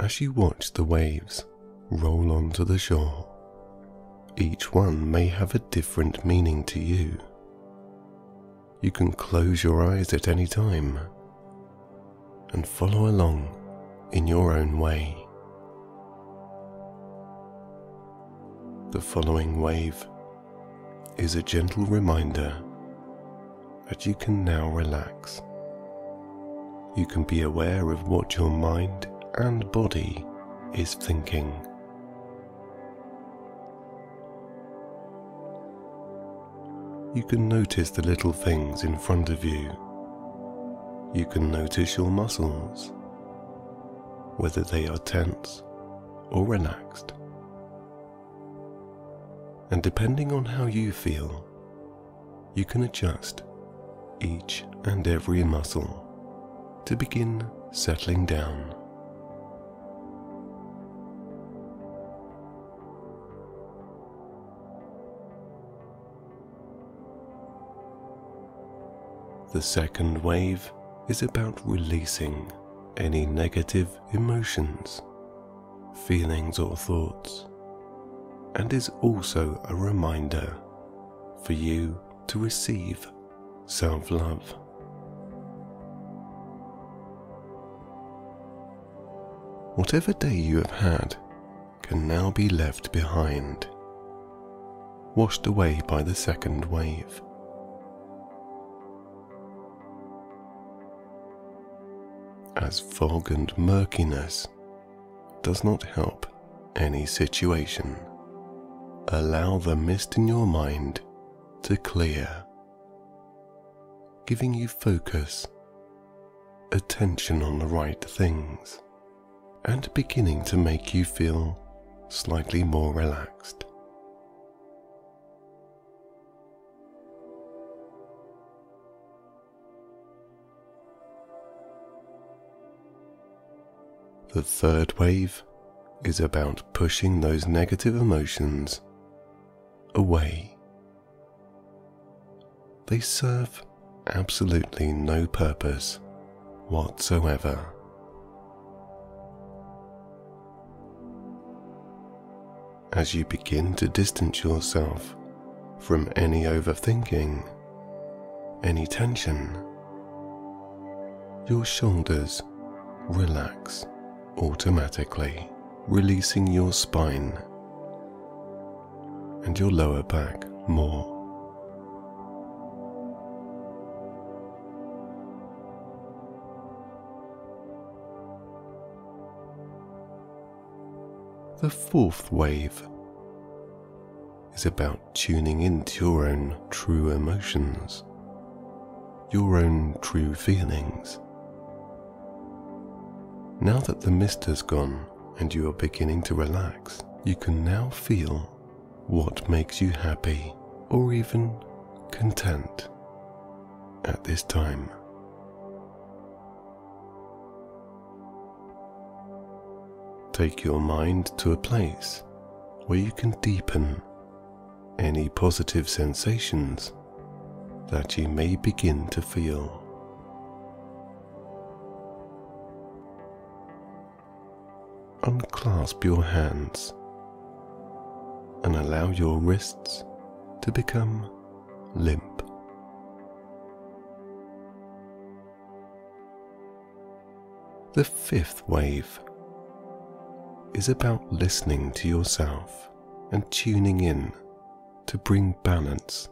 as you watch the waves roll onto the shore. Each one may have a different meaning to you. You can close your eyes at any time and follow along in your own way. The following wave is a gentle reminder that you can now relax. You can be aware of what your mind and body is thinking. You can notice the little things in front of you. You can notice your muscles, whether they are tense or relaxed. And depending on how you feel, you can adjust each and every muscle to begin settling down. The second wave is about releasing any negative emotions, feelings, or thoughts, and is also a reminder for you to receive self love. Whatever day you have had can now be left behind, washed away by the second wave. As fog and murkiness does not help any situation. Allow the mist in your mind to clear, giving you focus, attention on the right things, and beginning to make you feel slightly more relaxed. The third wave is about pushing those negative emotions away. They serve absolutely no purpose whatsoever. As you begin to distance yourself from any overthinking, any tension, your shoulders relax automatically, releasing your spine and your lower back more. The fourth wave is about tuning into your own true emotions, your own true feelings now that the mist has gone and you are beginning to relax, you can now feel what makes you happy or even content at this time. Take your mind to a place where you can deepen any positive sensations that you may begin to feel. Unclasp your hands and allow your wrists to become limp. The fifth wave is about listening to yourself and tuning in to bring balance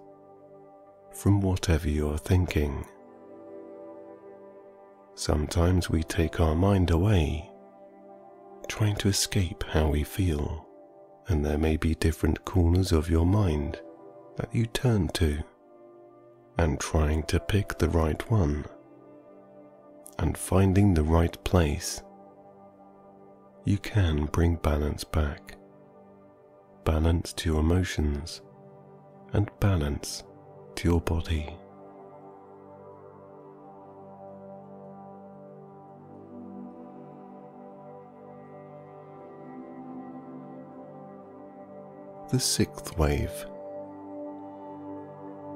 from whatever you're thinking. Sometimes we take our mind away trying to escape how we feel, and there may be different corners of your mind that you turn to, and trying to pick the right one, and finding the right place, you can bring balance back, balance to your emotions, and balance to your body. The sixth wave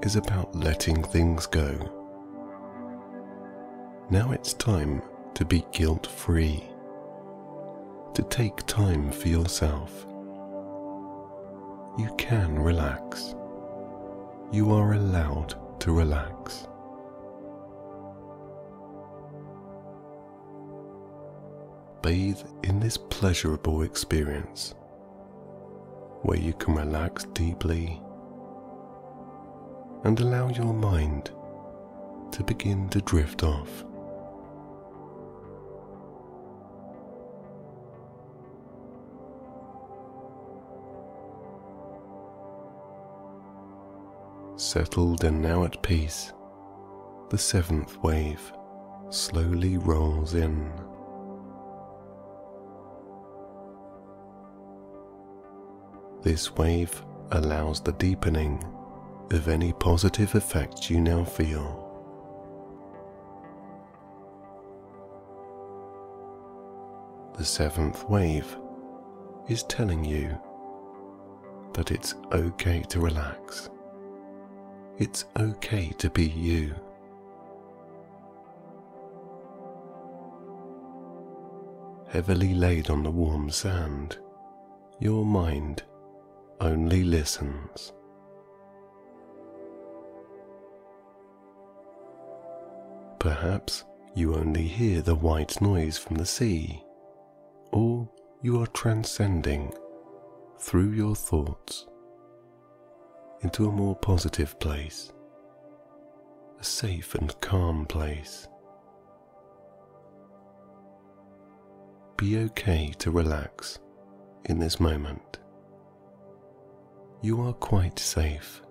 is about letting things go. Now it's time to be guilt free, to take time for yourself. You can relax. You are allowed to relax. Bathe in this pleasurable experience where you can relax deeply and allow your mind to begin to drift off. Settled and now at peace, the seventh wave slowly rolls in. This wave allows the deepening of any positive effects you now feel. The seventh wave is telling you that it's okay to relax. It's okay to be you. Heavily laid on the warm sand, your mind only listens. Perhaps you only hear the white noise from the sea, or you are transcending through your thoughts into a more positive place, a safe and calm place. Be okay to relax in this moment. You are quite safe.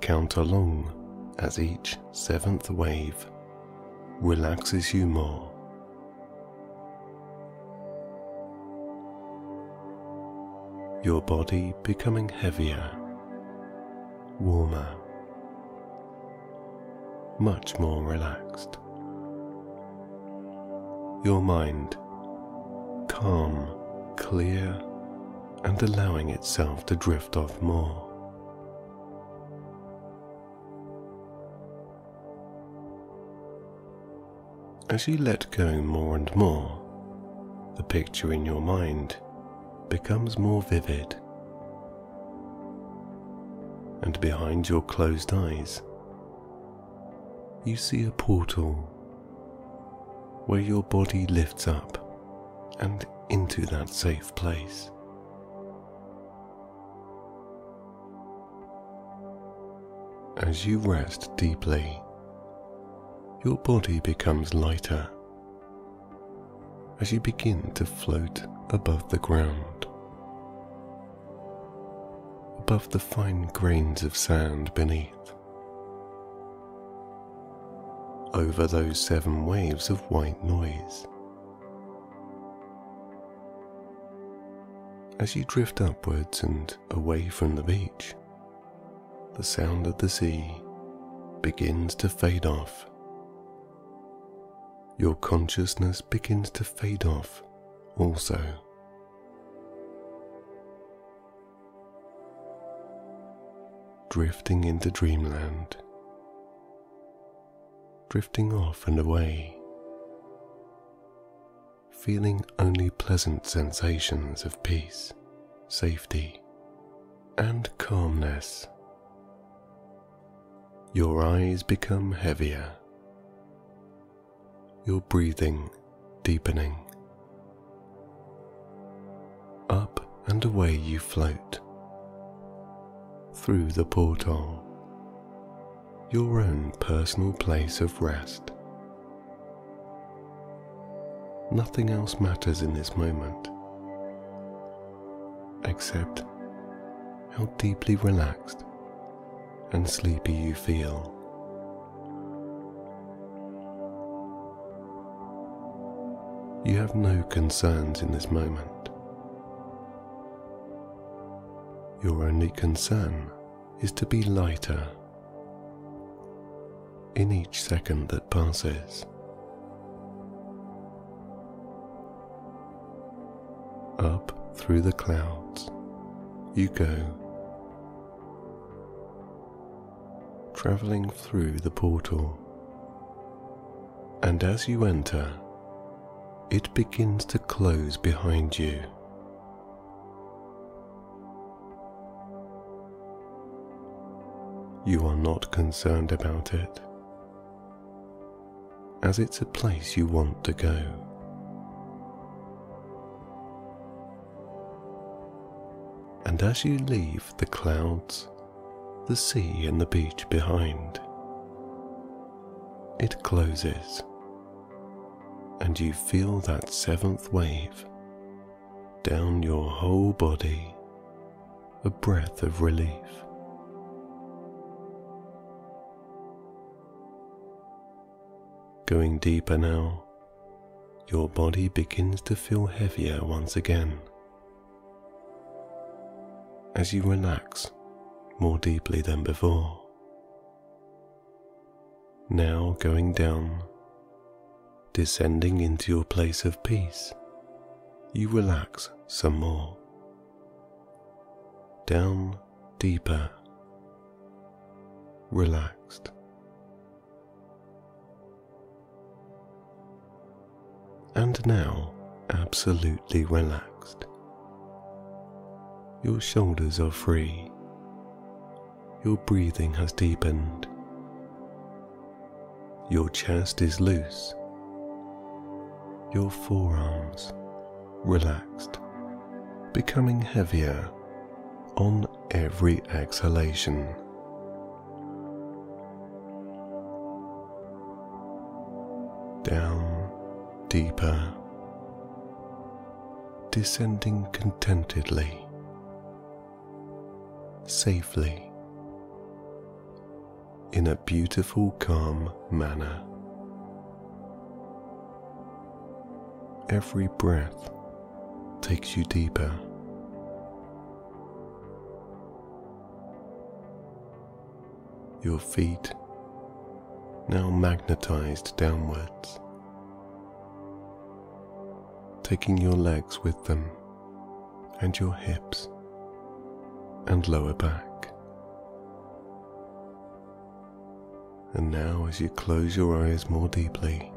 Count along as each seventh wave relaxes you more. Your body becoming heavier, warmer, much more relaxed. Your mind calm, clear, and allowing itself to drift off more. As you let go more and more, the picture in your mind becomes more vivid. And behind your closed eyes, you see a portal where your body lifts up and into that safe place. As you rest deeply, your body becomes lighter as you begin to float above the ground, above the fine grains of sand beneath, over those seven waves of white noise. As you drift upwards and away from the beach, the sound of the sea begins to fade off. Your consciousness begins to fade off also. Drifting into dreamland, drifting off and away, feeling only pleasant sensations of peace, safety, and calmness. Your eyes become heavier your breathing deepening. Up and away you float through the portal, your own personal place of rest. Nothing else matters in this moment except how deeply relaxed and sleepy you feel. You have no concerns in this moment. Your only concern is to be lighter in each second that passes. Up through the clouds you go, travelling through the portal And as you enter, it begins to close behind you. You are not concerned about it, as it's a place you want to go. And as you leave the clouds, the sea, and the beach behind, it closes, and you feel that seventh wave down your whole body, a breath of relief. Going deeper now, your body begins to feel heavier once again as you relax more deeply than before. Now going down, descending into your place of peace, you relax some more. Down deeper, relaxed. And now absolutely relaxed. Your shoulders are free. Your breathing has deepened. Your chest is loose. Your forearms relaxed, becoming heavier on every exhalation. Down deeper, descending contentedly safely in a beautiful, calm manner. Every breath takes you deeper. Your feet now magnetized downwards, taking your legs with them and your hips and lower back. And now, as you close your eyes more deeply,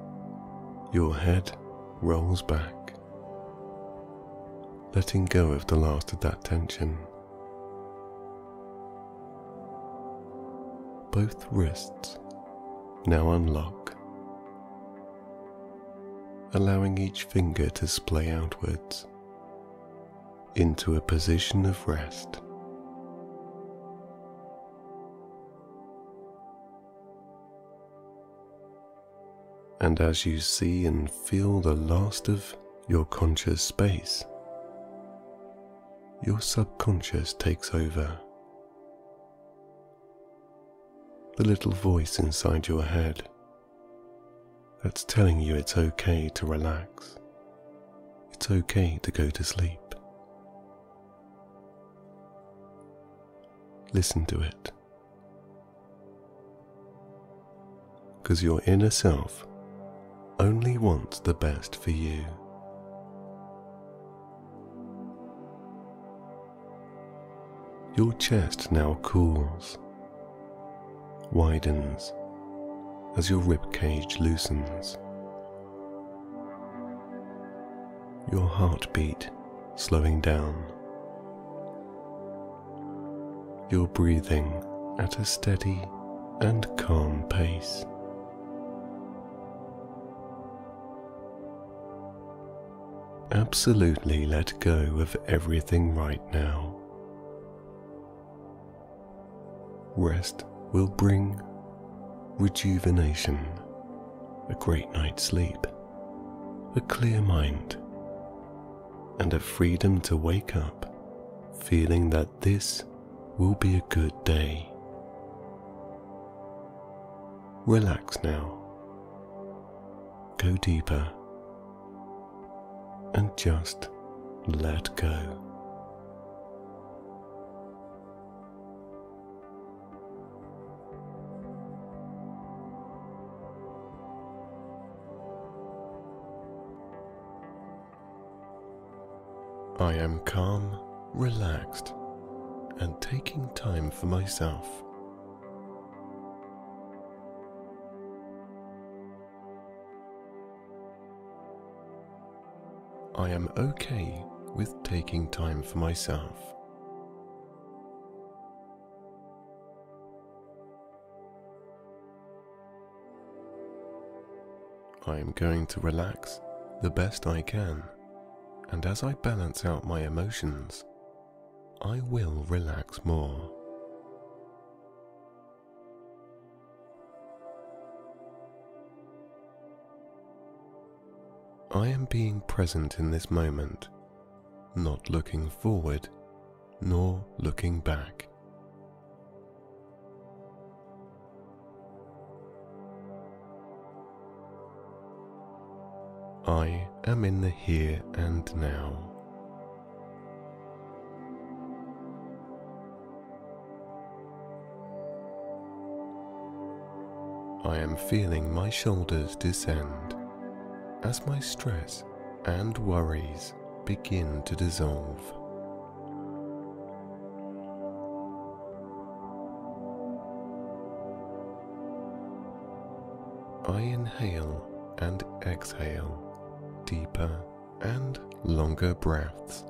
your head rolls back, letting go of the last of that tension. Both wrists now unlock, allowing each finger to splay outwards into a position of rest. And as you see and feel the last of your conscious space, your subconscious takes over. The little voice inside your head that's telling you it's okay to relax. It's okay to go to sleep. Listen to it. Because your inner self only wants the best for you. Your chest now cools, widens as your rib cage loosens. Your heartbeat slowing down. Your breathing at a steady and calm pace. Absolutely let go of everything right now. Rest will bring rejuvenation, a great night's sleep, a clear mind, and a freedom to wake up feeling that this will be a good day. Relax now. Go deeper and just let go. I am calm, relaxed, and taking time for myself. I am okay with taking time for myself. I am going to relax the best I can, and as I balance out my emotions, I will relax more. I am being present in this moment, not looking forward nor looking back. I am in the here and now. I am feeling my shoulders descend as my stress and worries begin to dissolve. I inhale and exhale deeper and longer breaths.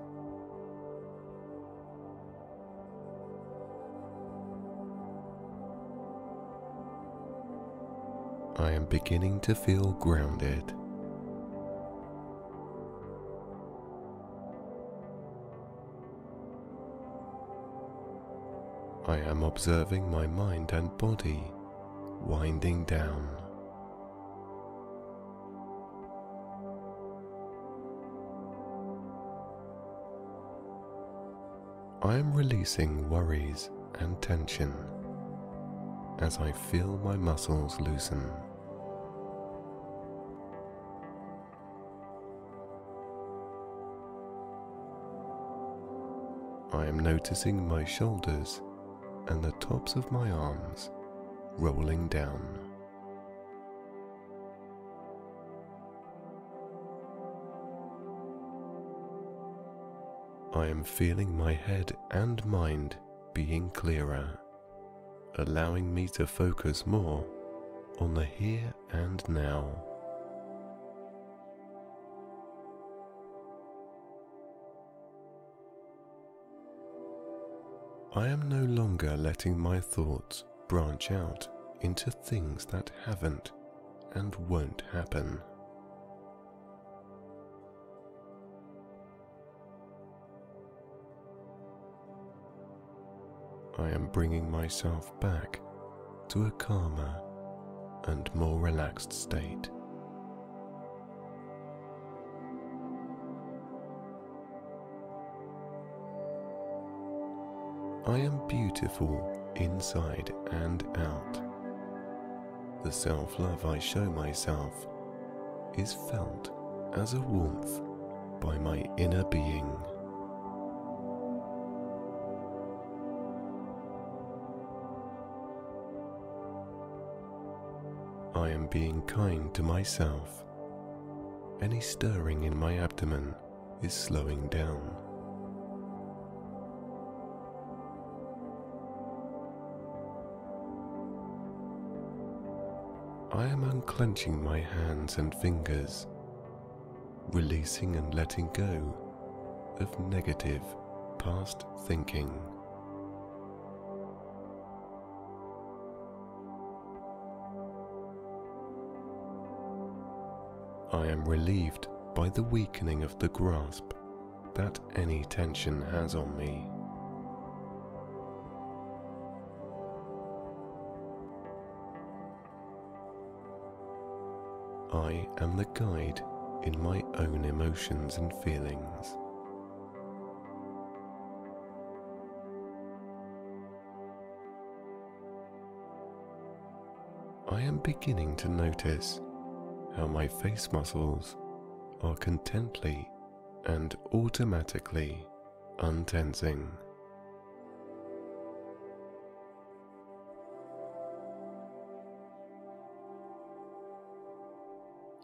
I am beginning to feel grounded. I am observing my mind and body winding down. I am releasing worries and tension as I feel my muscles loosen. I am noticing my shoulders and the tops of my arms rolling down. I am feeling my head and mind being clearer, allowing me to focus more on the here and now. I am no longer letting my thoughts branch out into things that haven't and won't happen. I am bringing myself back to a calmer and more relaxed state. I am beautiful inside and out. The self love I show myself is felt as a warmth by my inner being. I am being kind to myself. Any stirring in my abdomen is slowing down. I am unclenching my hands and fingers, releasing and letting go of negative past thinking. I am relieved by the weakening of the grasp that any tension has on me. I am the guide in my own emotions and feelings. I am beginning to notice how my face muscles are contently and automatically untensing.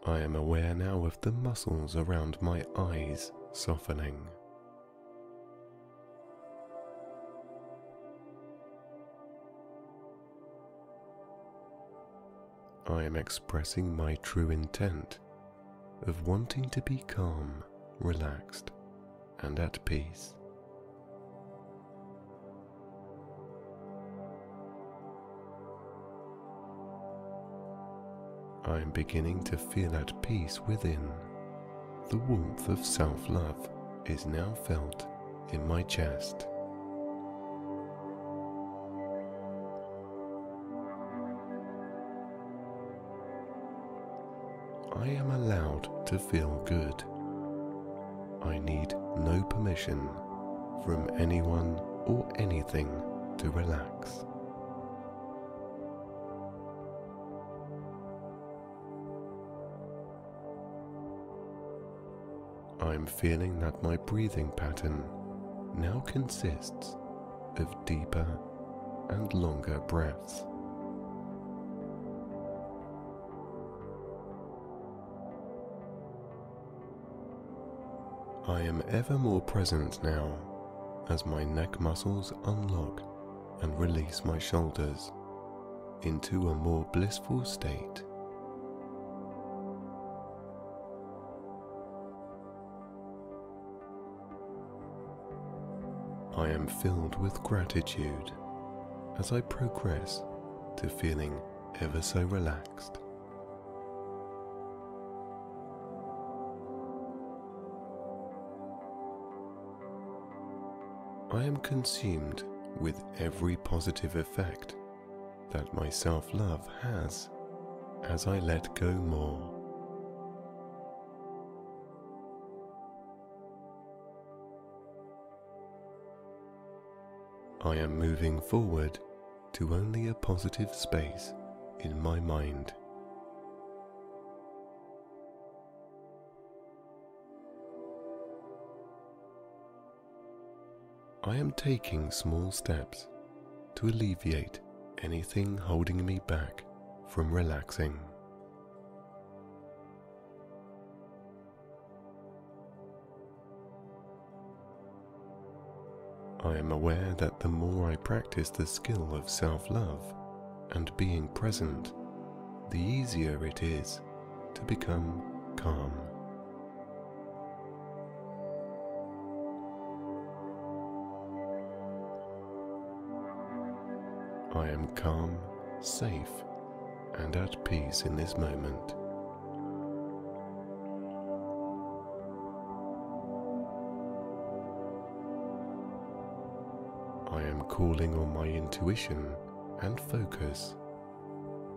I am aware now of the muscles around my eyes softening. I am expressing my true intent of wanting to be calm relaxed and at peace. I am beginning to feel at peace within. The warmth of self love is now felt in my chest. I am allowed to feel good. I need no permission from anyone or anything to relax. Feeling that my breathing pattern now consists of deeper and longer breaths. I am ever more present now as my neck muscles unlock and release my shoulders into a more blissful state. Filled with gratitude as I progress to feeling ever so relaxed. I am consumed with every positive effect that my self love has as I let go more. I am moving forward to only a positive space in my mind. I am taking small steps to alleviate anything holding me back from relaxing. I am aware that the more I practice the skill of self love and being present, the easier it is to become calm. I am calm, safe, and at peace in this moment. Calling on my intuition and focus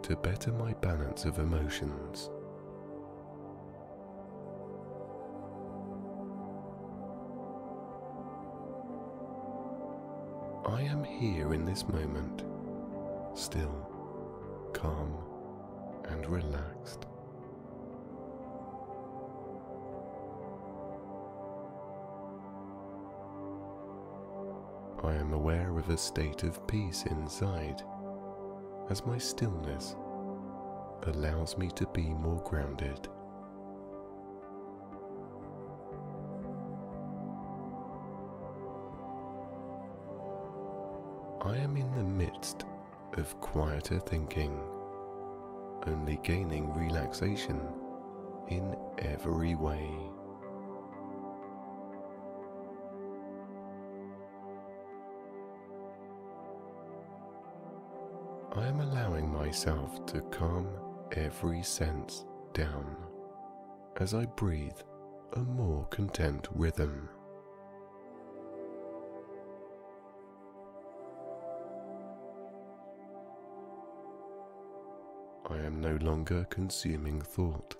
to better my balance of emotions. I am here in this moment still, calm, and relaxed. I am aware of a state of peace inside as my stillness allows me to be more grounded. I am in the midst of quieter thinking, only gaining relaxation in every way. Myself to calm every sense down as I breathe a more content rhythm. I am no longer consuming thought.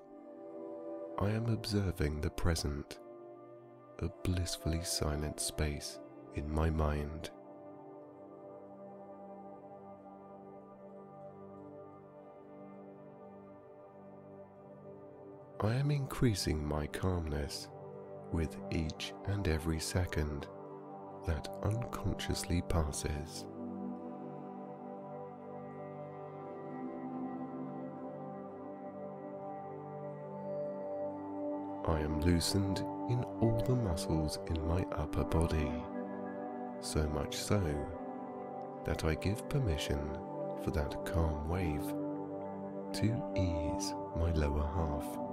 I am observing the present, a blissfully silent space in my mind. I am increasing my calmness with each and every second that unconsciously passes. I am loosened in all the muscles in my upper body, so much so that I give permission for that calm wave to ease my lower half.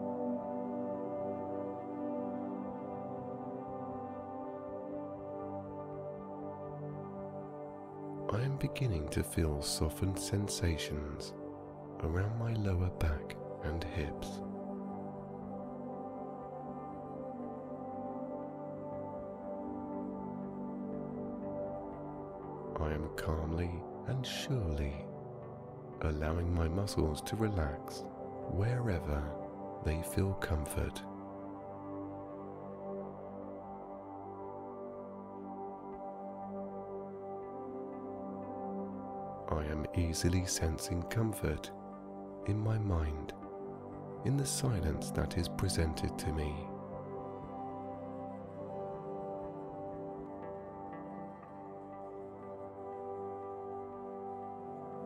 Beginning to feel softened sensations around my lower back and hips. I am calmly and surely allowing my muscles to relax wherever they feel comfort. Easily sensing comfort in my mind in the silence that is presented to me.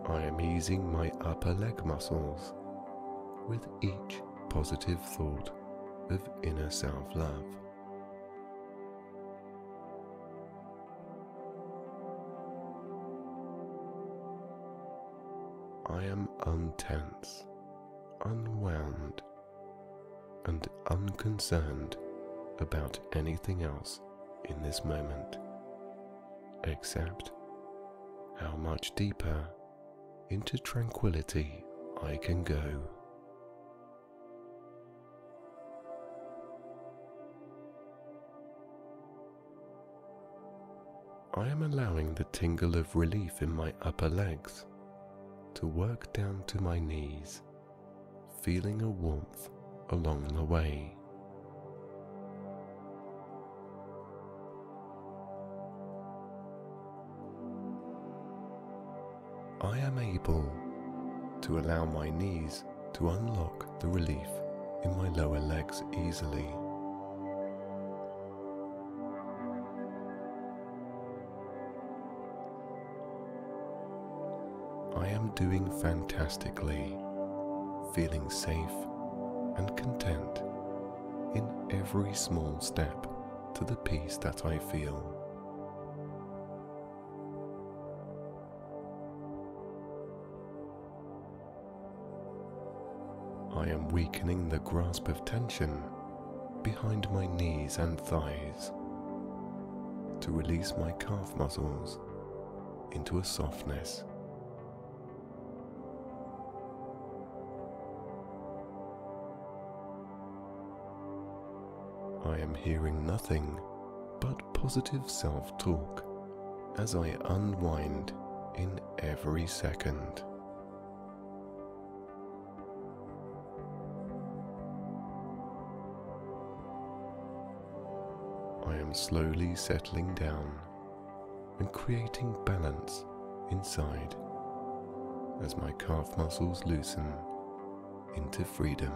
I am easing my upper leg muscles with each positive thought of inner self love. I am untense, unwound, and unconcerned about anything else in this moment, except how much deeper into tranquility I can go. I am allowing the tingle of relief in my upper legs to work down to my knees, feeling a warmth along the way. I am able to allow my knees to unlock the relief in my lower legs easily. Doing fantastically, feeling safe and content in every small step to the peace that I feel. I am weakening the grasp of tension behind my knees and thighs to release my calf muscles into a softness. Am hearing nothing but positive self talk as I unwind in every second. I am slowly settling down and creating balance inside as my calf muscles loosen into freedom.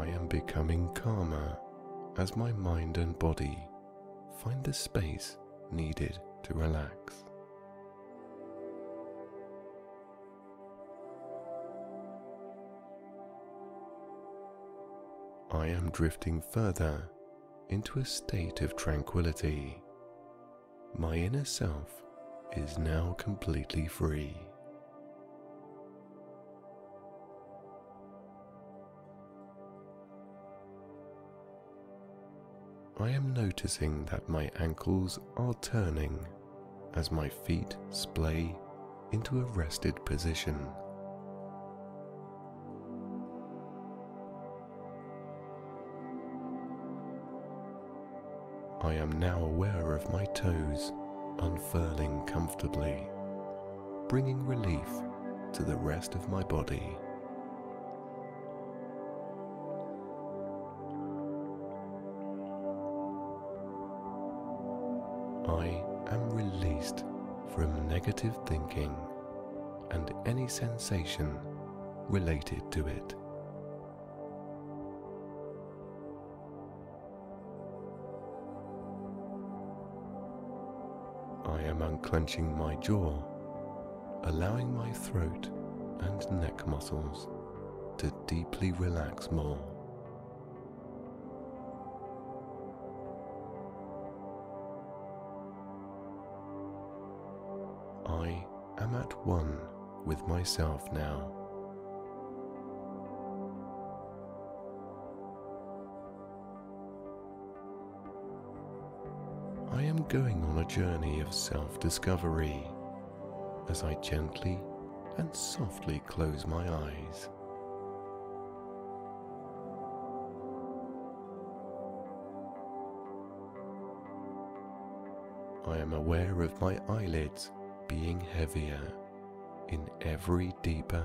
I am becoming calmer as my mind and body find the space needed to relax. I am drifting further into a state of tranquility. My inner self is now completely free. I am noticing that my ankles are turning as my feet splay into a rested position. I am now aware of my toes unfurling comfortably, bringing relief to the rest of my body. Negative thinking and any sensation related to it. I am unclenching my jaw, allowing my throat and neck muscles to deeply relax more. with myself now. I am going on a journey of self discovery as I gently and softly close my eyes. I am aware of my eyelids being heavier in every deeper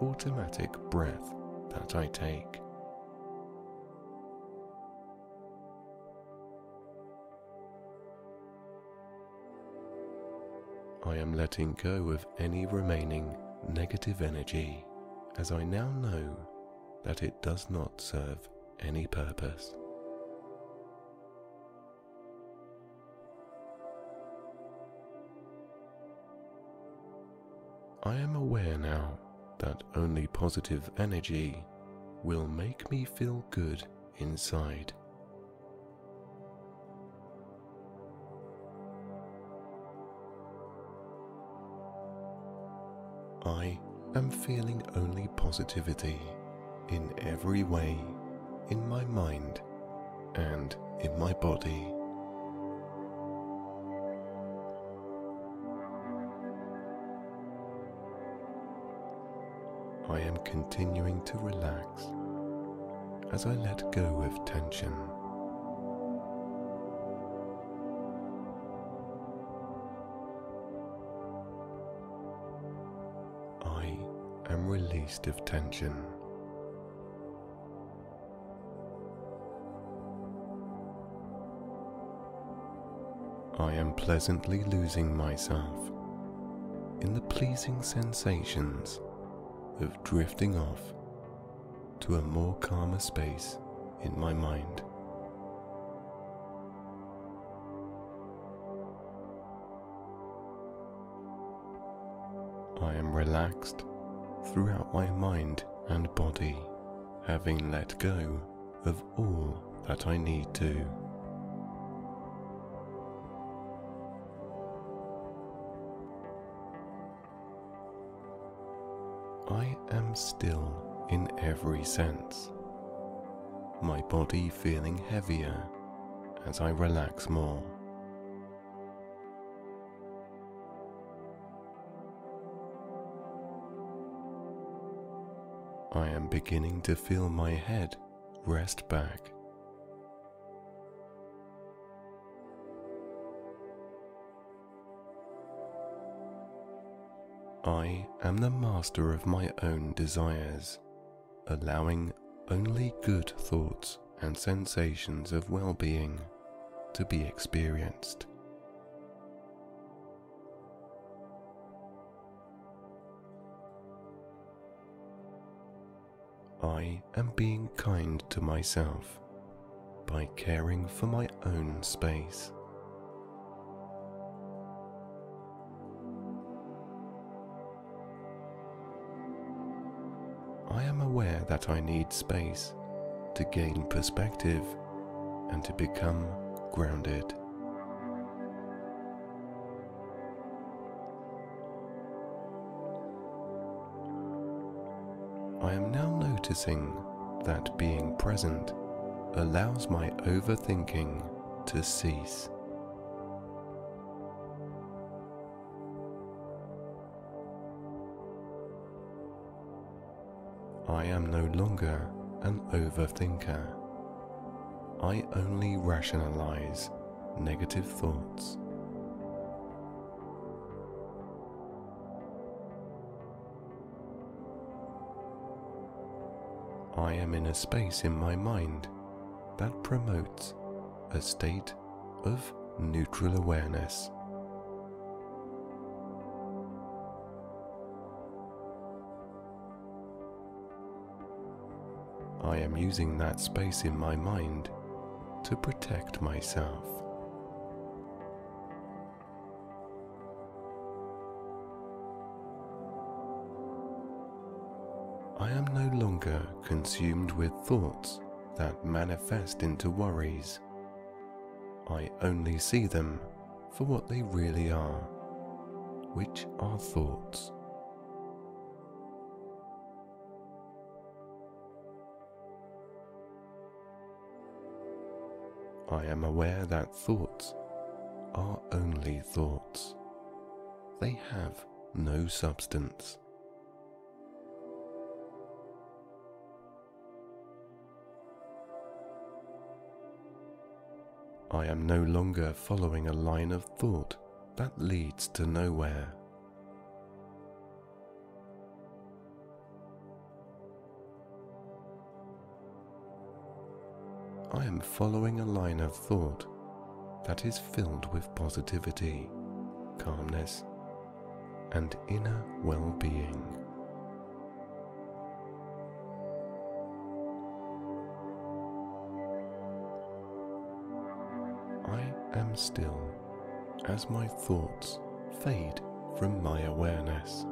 automatic breath that I take. I am letting go of any remaining negative energy as I now know that it does not serve any purpose. I am aware now that only positive energy will make me feel good inside. I am feeling only positivity in every way in my mind and in my body. I am continuing to relax as I let go of tension. I am released of tension. I am pleasantly losing myself in the pleasing sensations of drifting off to a more calmer space in my mind. I am relaxed throughout my mind and body, having let go of all that I need to. Am still in every sense, my body feeling heavier as I relax more. I am beginning to feel my head rest back. I am the master of my own desires, allowing only good thoughts and sensations of well being to be experienced. I am being kind to myself by caring for my own space. I am aware that I need space to gain perspective and to become grounded. I am now noticing that being present allows my overthinking to cease. I am no longer an overthinker. I only rationalize negative thoughts. I am in a space in my mind that promotes a state of neutral awareness. Using that space in my mind to protect myself. I am no longer consumed with thoughts that manifest into worries. I only see them for what they really are, which are thoughts. I am aware that thoughts are only thoughts. They have no substance. I am no longer following a line of thought that leads to nowhere. I am following a line of thought that is filled with positivity, calmness, and inner well being. I am still as my thoughts fade from my awareness.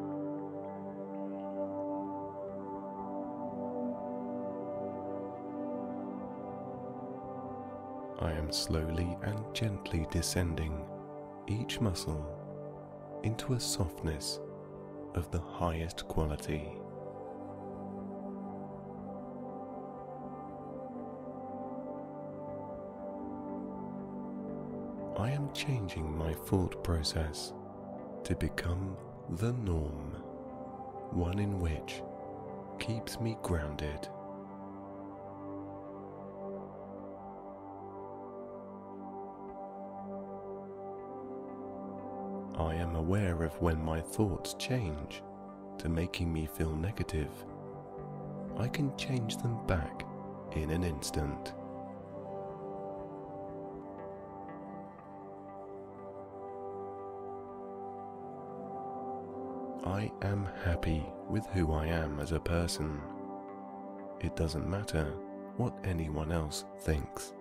I am slowly and gently descending each muscle into a softness of the highest quality. I am changing my thought process to become the norm, one in which keeps me grounded. I am aware of when my thoughts change to making me feel negative. I can change them back in an instant. I am happy with who I am as a person. It doesn't matter what anyone else thinks.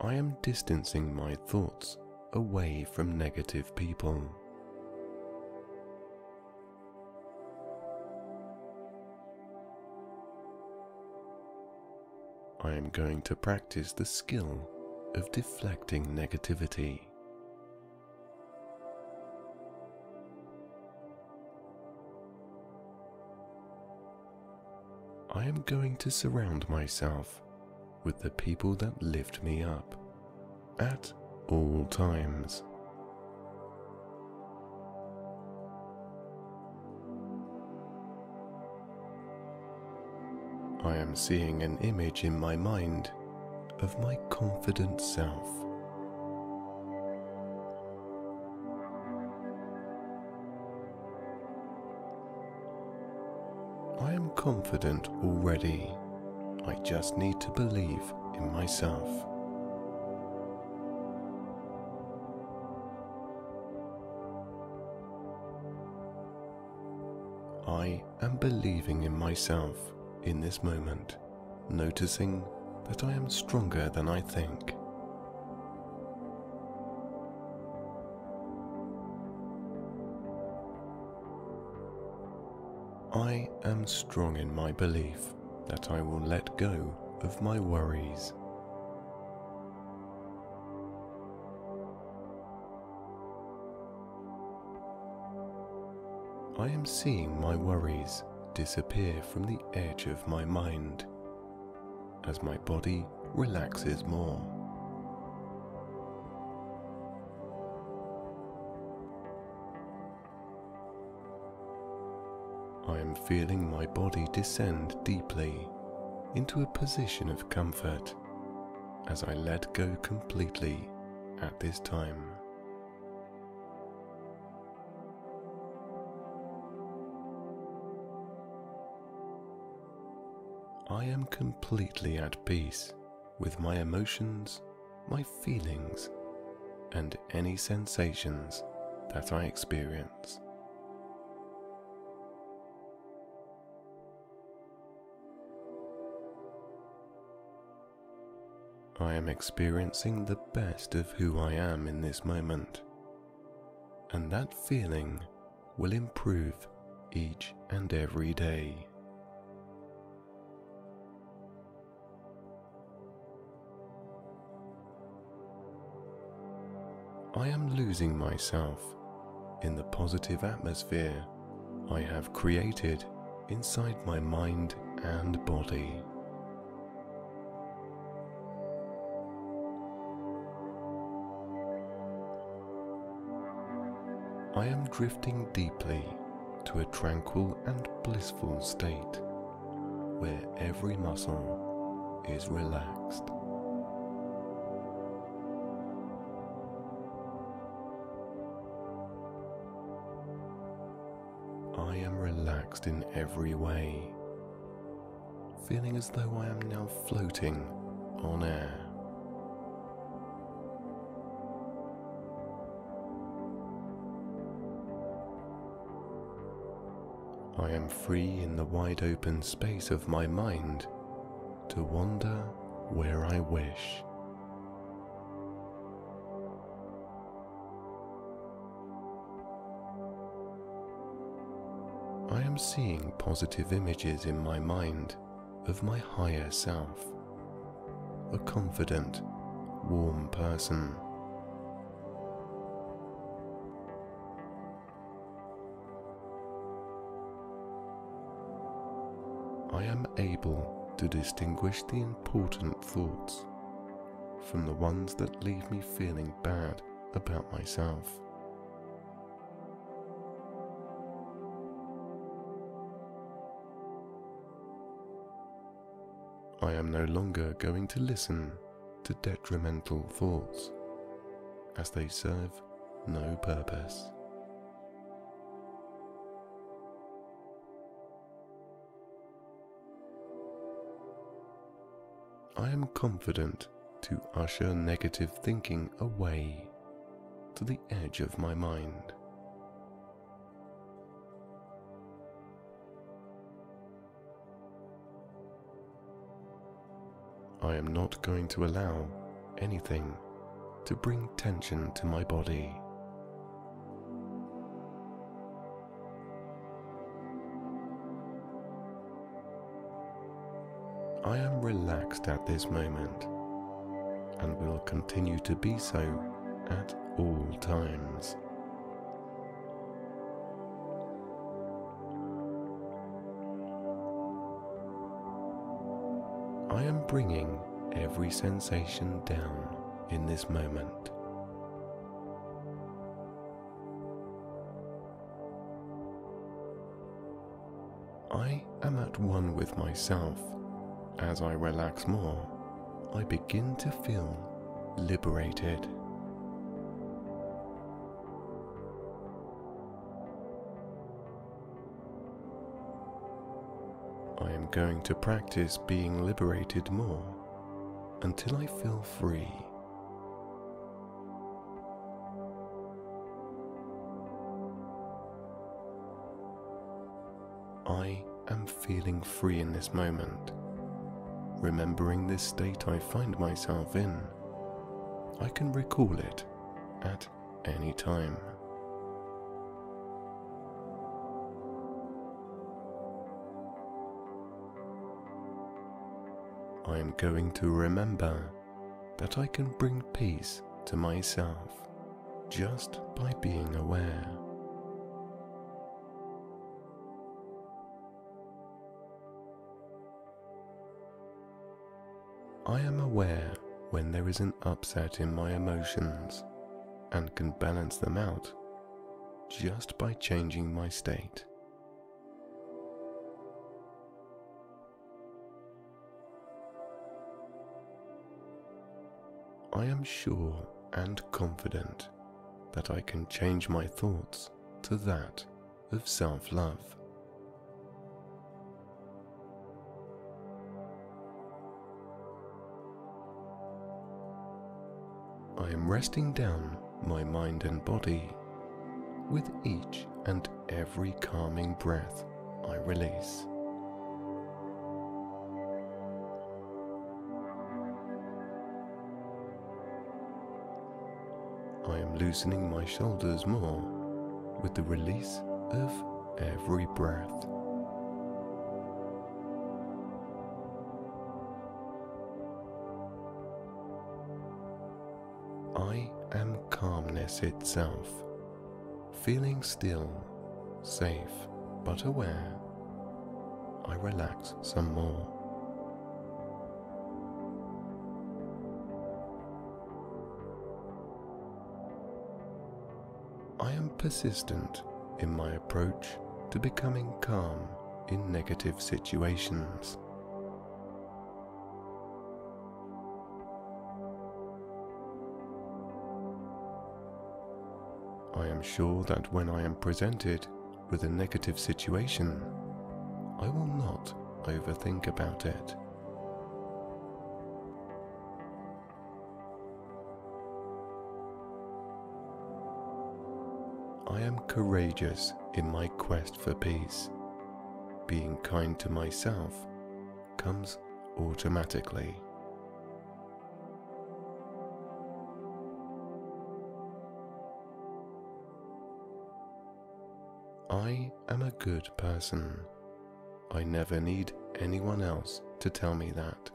I am distancing my thoughts away from negative people. I am going to practice the skill of deflecting negativity. I am going to surround myself with the people that lift me up at all times. I am seeing an image in my mind of my confident self. I am confident already. I just need to believe in myself. I am believing in myself in this moment, noticing that I am stronger than I think. I am strong in my belief that I will let go of my worries. I am seeing my worries disappear from the edge of my mind as my body relaxes more. I am feeling my body descend deeply into a position of comfort as I let go completely at this time. I am completely at peace with my emotions, my feelings, and any sensations that I experience. I am experiencing the best of who I am in this moment, and that feeling will improve each and every day. I am losing myself in the positive atmosphere I have created inside my mind and body. I am drifting deeply to a tranquil and blissful state where every muscle is relaxed. I am relaxed in every way, feeling as though I am now floating on air. I am free in the wide open space of my mind to wander where I wish. I am seeing positive images in my mind of my higher self, a confident, warm person. Am able to distinguish the important thoughts from the ones that leave me feeling bad about myself. I am no longer going to listen to detrimental thoughts as they serve no purpose. I am confident to usher negative thinking away to the edge of my mind. I am not going to allow anything to bring tension to my body. I am relaxed at this moment and will continue to be so at all times. I am bringing every sensation down in this moment. I am at one with myself. As I relax more, I begin to feel liberated. I am going to practice being liberated more until I feel free. I am feeling free in this moment. Remembering this state I find myself in, I can recall it at any time. I am going to remember that I can bring peace to myself just by being aware. I am aware when there is an upset in my emotions and can balance them out just by changing my state. I am sure and confident that I can change my thoughts to that of self love. Resting down my mind and body with each and every calming breath I release. I am loosening my shoulders more with the release of every breath. Itself, feeling still, safe, but aware. I relax some more. I am persistent in my approach to becoming calm in negative situations. I am sure that when I am presented with a negative situation, I will not overthink about it. I am courageous in my quest for peace. Being kind to myself comes automatically. I am a good person. I never need anyone else to tell me that.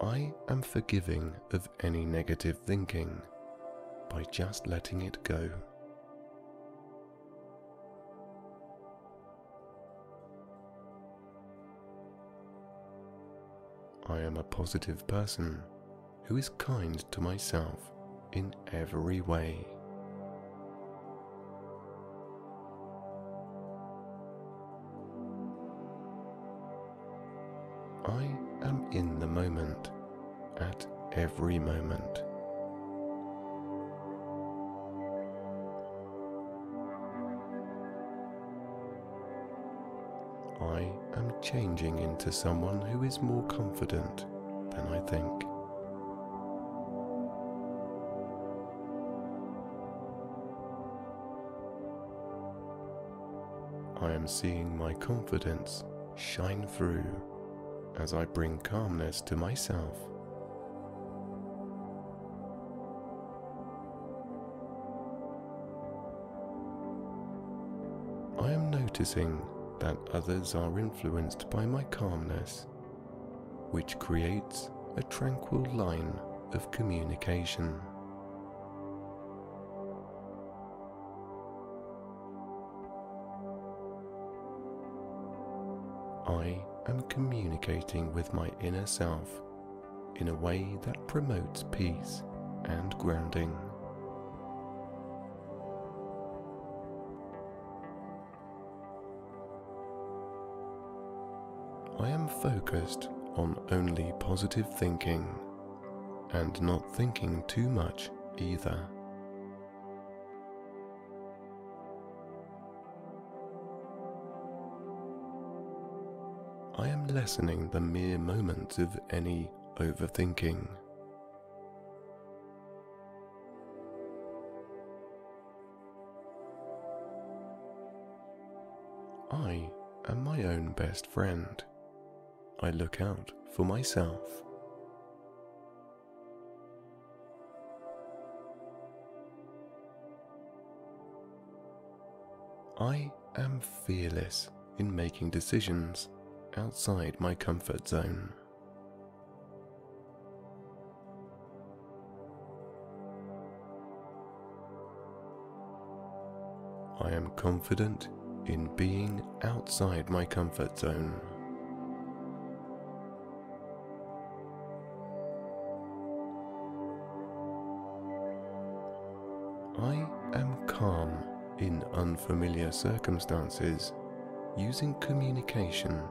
I am forgiving of any negative thinking by just letting it go. I am a positive person who is kind to myself in every way. I am in the moment at every moment. I am changing into someone who is more confident than I think. I am seeing my confidence shine through as I bring calmness to myself. I am noticing that others are influenced by my calmness, which creates a tranquil line of communication. I am communicating with my inner self in a way that promotes peace and grounding. I am focused on only positive thinking and not thinking too much either. Lessening the mere moments of any overthinking. I am my own best friend. I look out for myself. I am fearless in making decisions outside my comfort zone. I am confident in being outside my comfort zone. I am calm in unfamiliar circumstances using communication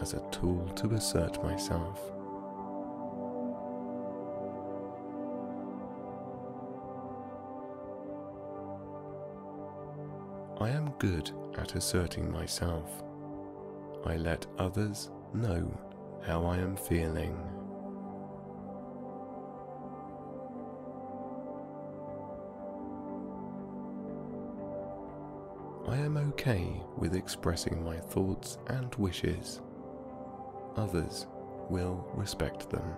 as a tool to assert myself. I am good at asserting myself. I let others know how I am feeling. I am okay with expressing my thoughts and wishes. Others will respect them.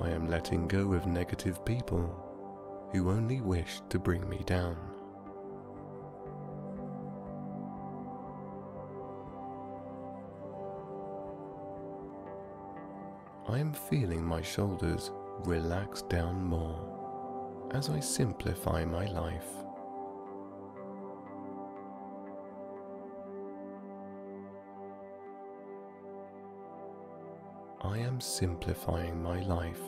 I am letting go of negative people who only wish to bring me down. I am feeling my shoulders relax down more as I simplify my life. I am simplifying my life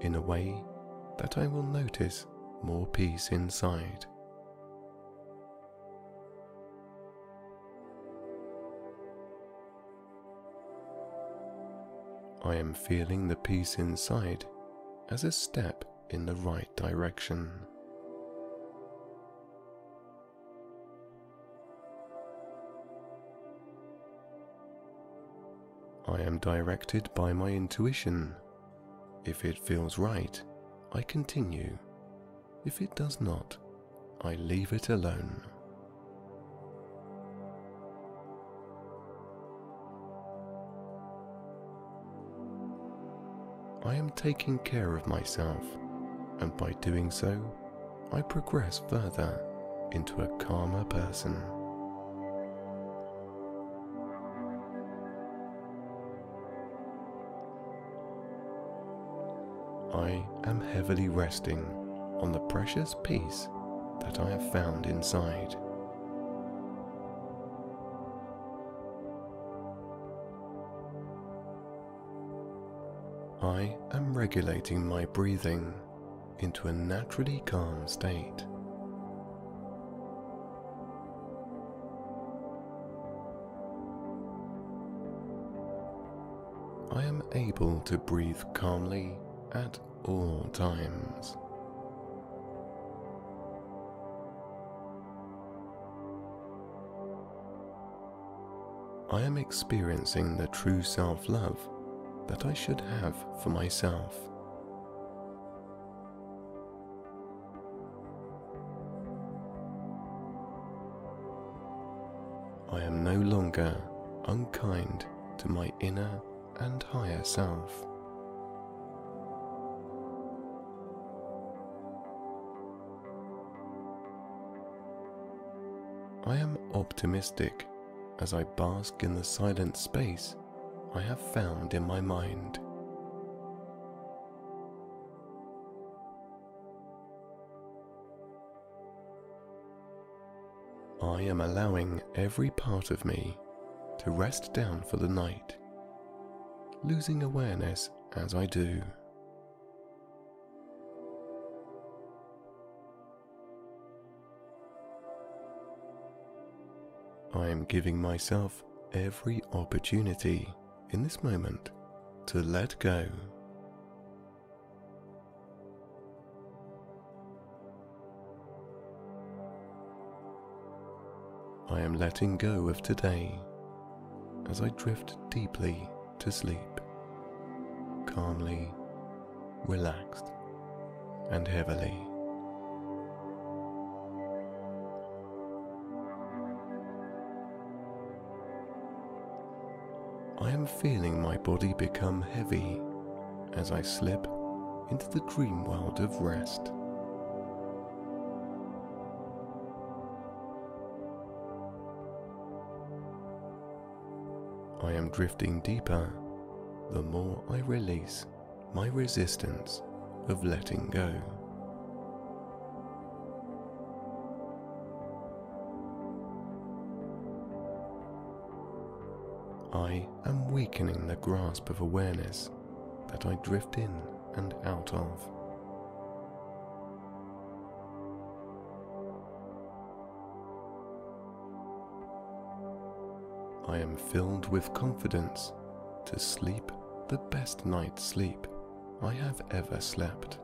in a way that I will notice more peace inside. I am feeling the peace inside as a step in the right direction. I am directed by my intuition. If it feels right, I continue. If it does not, I leave it alone. I am taking care of myself, and by doing so, I progress further into a calmer person. I am heavily resting on the precious peace that I have found inside. I am regulating my breathing into a naturally calm state. I am able to breathe calmly at all times. I am experiencing the true self love that I should have for myself. Longer unkind to my inner and higher self. I am optimistic as I bask in the silent space I have found in my mind. I am allowing every part of me to rest down for the night, losing awareness as I do. I am giving myself every opportunity in this moment to let go. Am letting go of today as I drift deeply to sleep, calmly, relaxed, and heavily. I am feeling my body become heavy as I slip into the dream world of rest. Drifting deeper the more I release my resistance of letting go. I am weakening the grasp of awareness that I drift in and out of. I am filled with confidence to sleep the best night's sleep I have ever slept.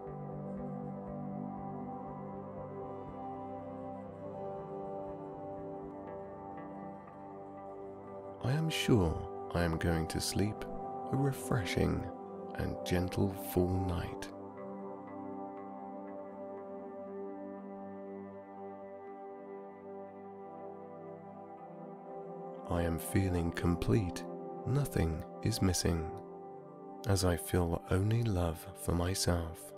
I am sure I am going to sleep a refreshing and gentle full night. I am feeling complete, nothing is missing, as I feel only love for myself.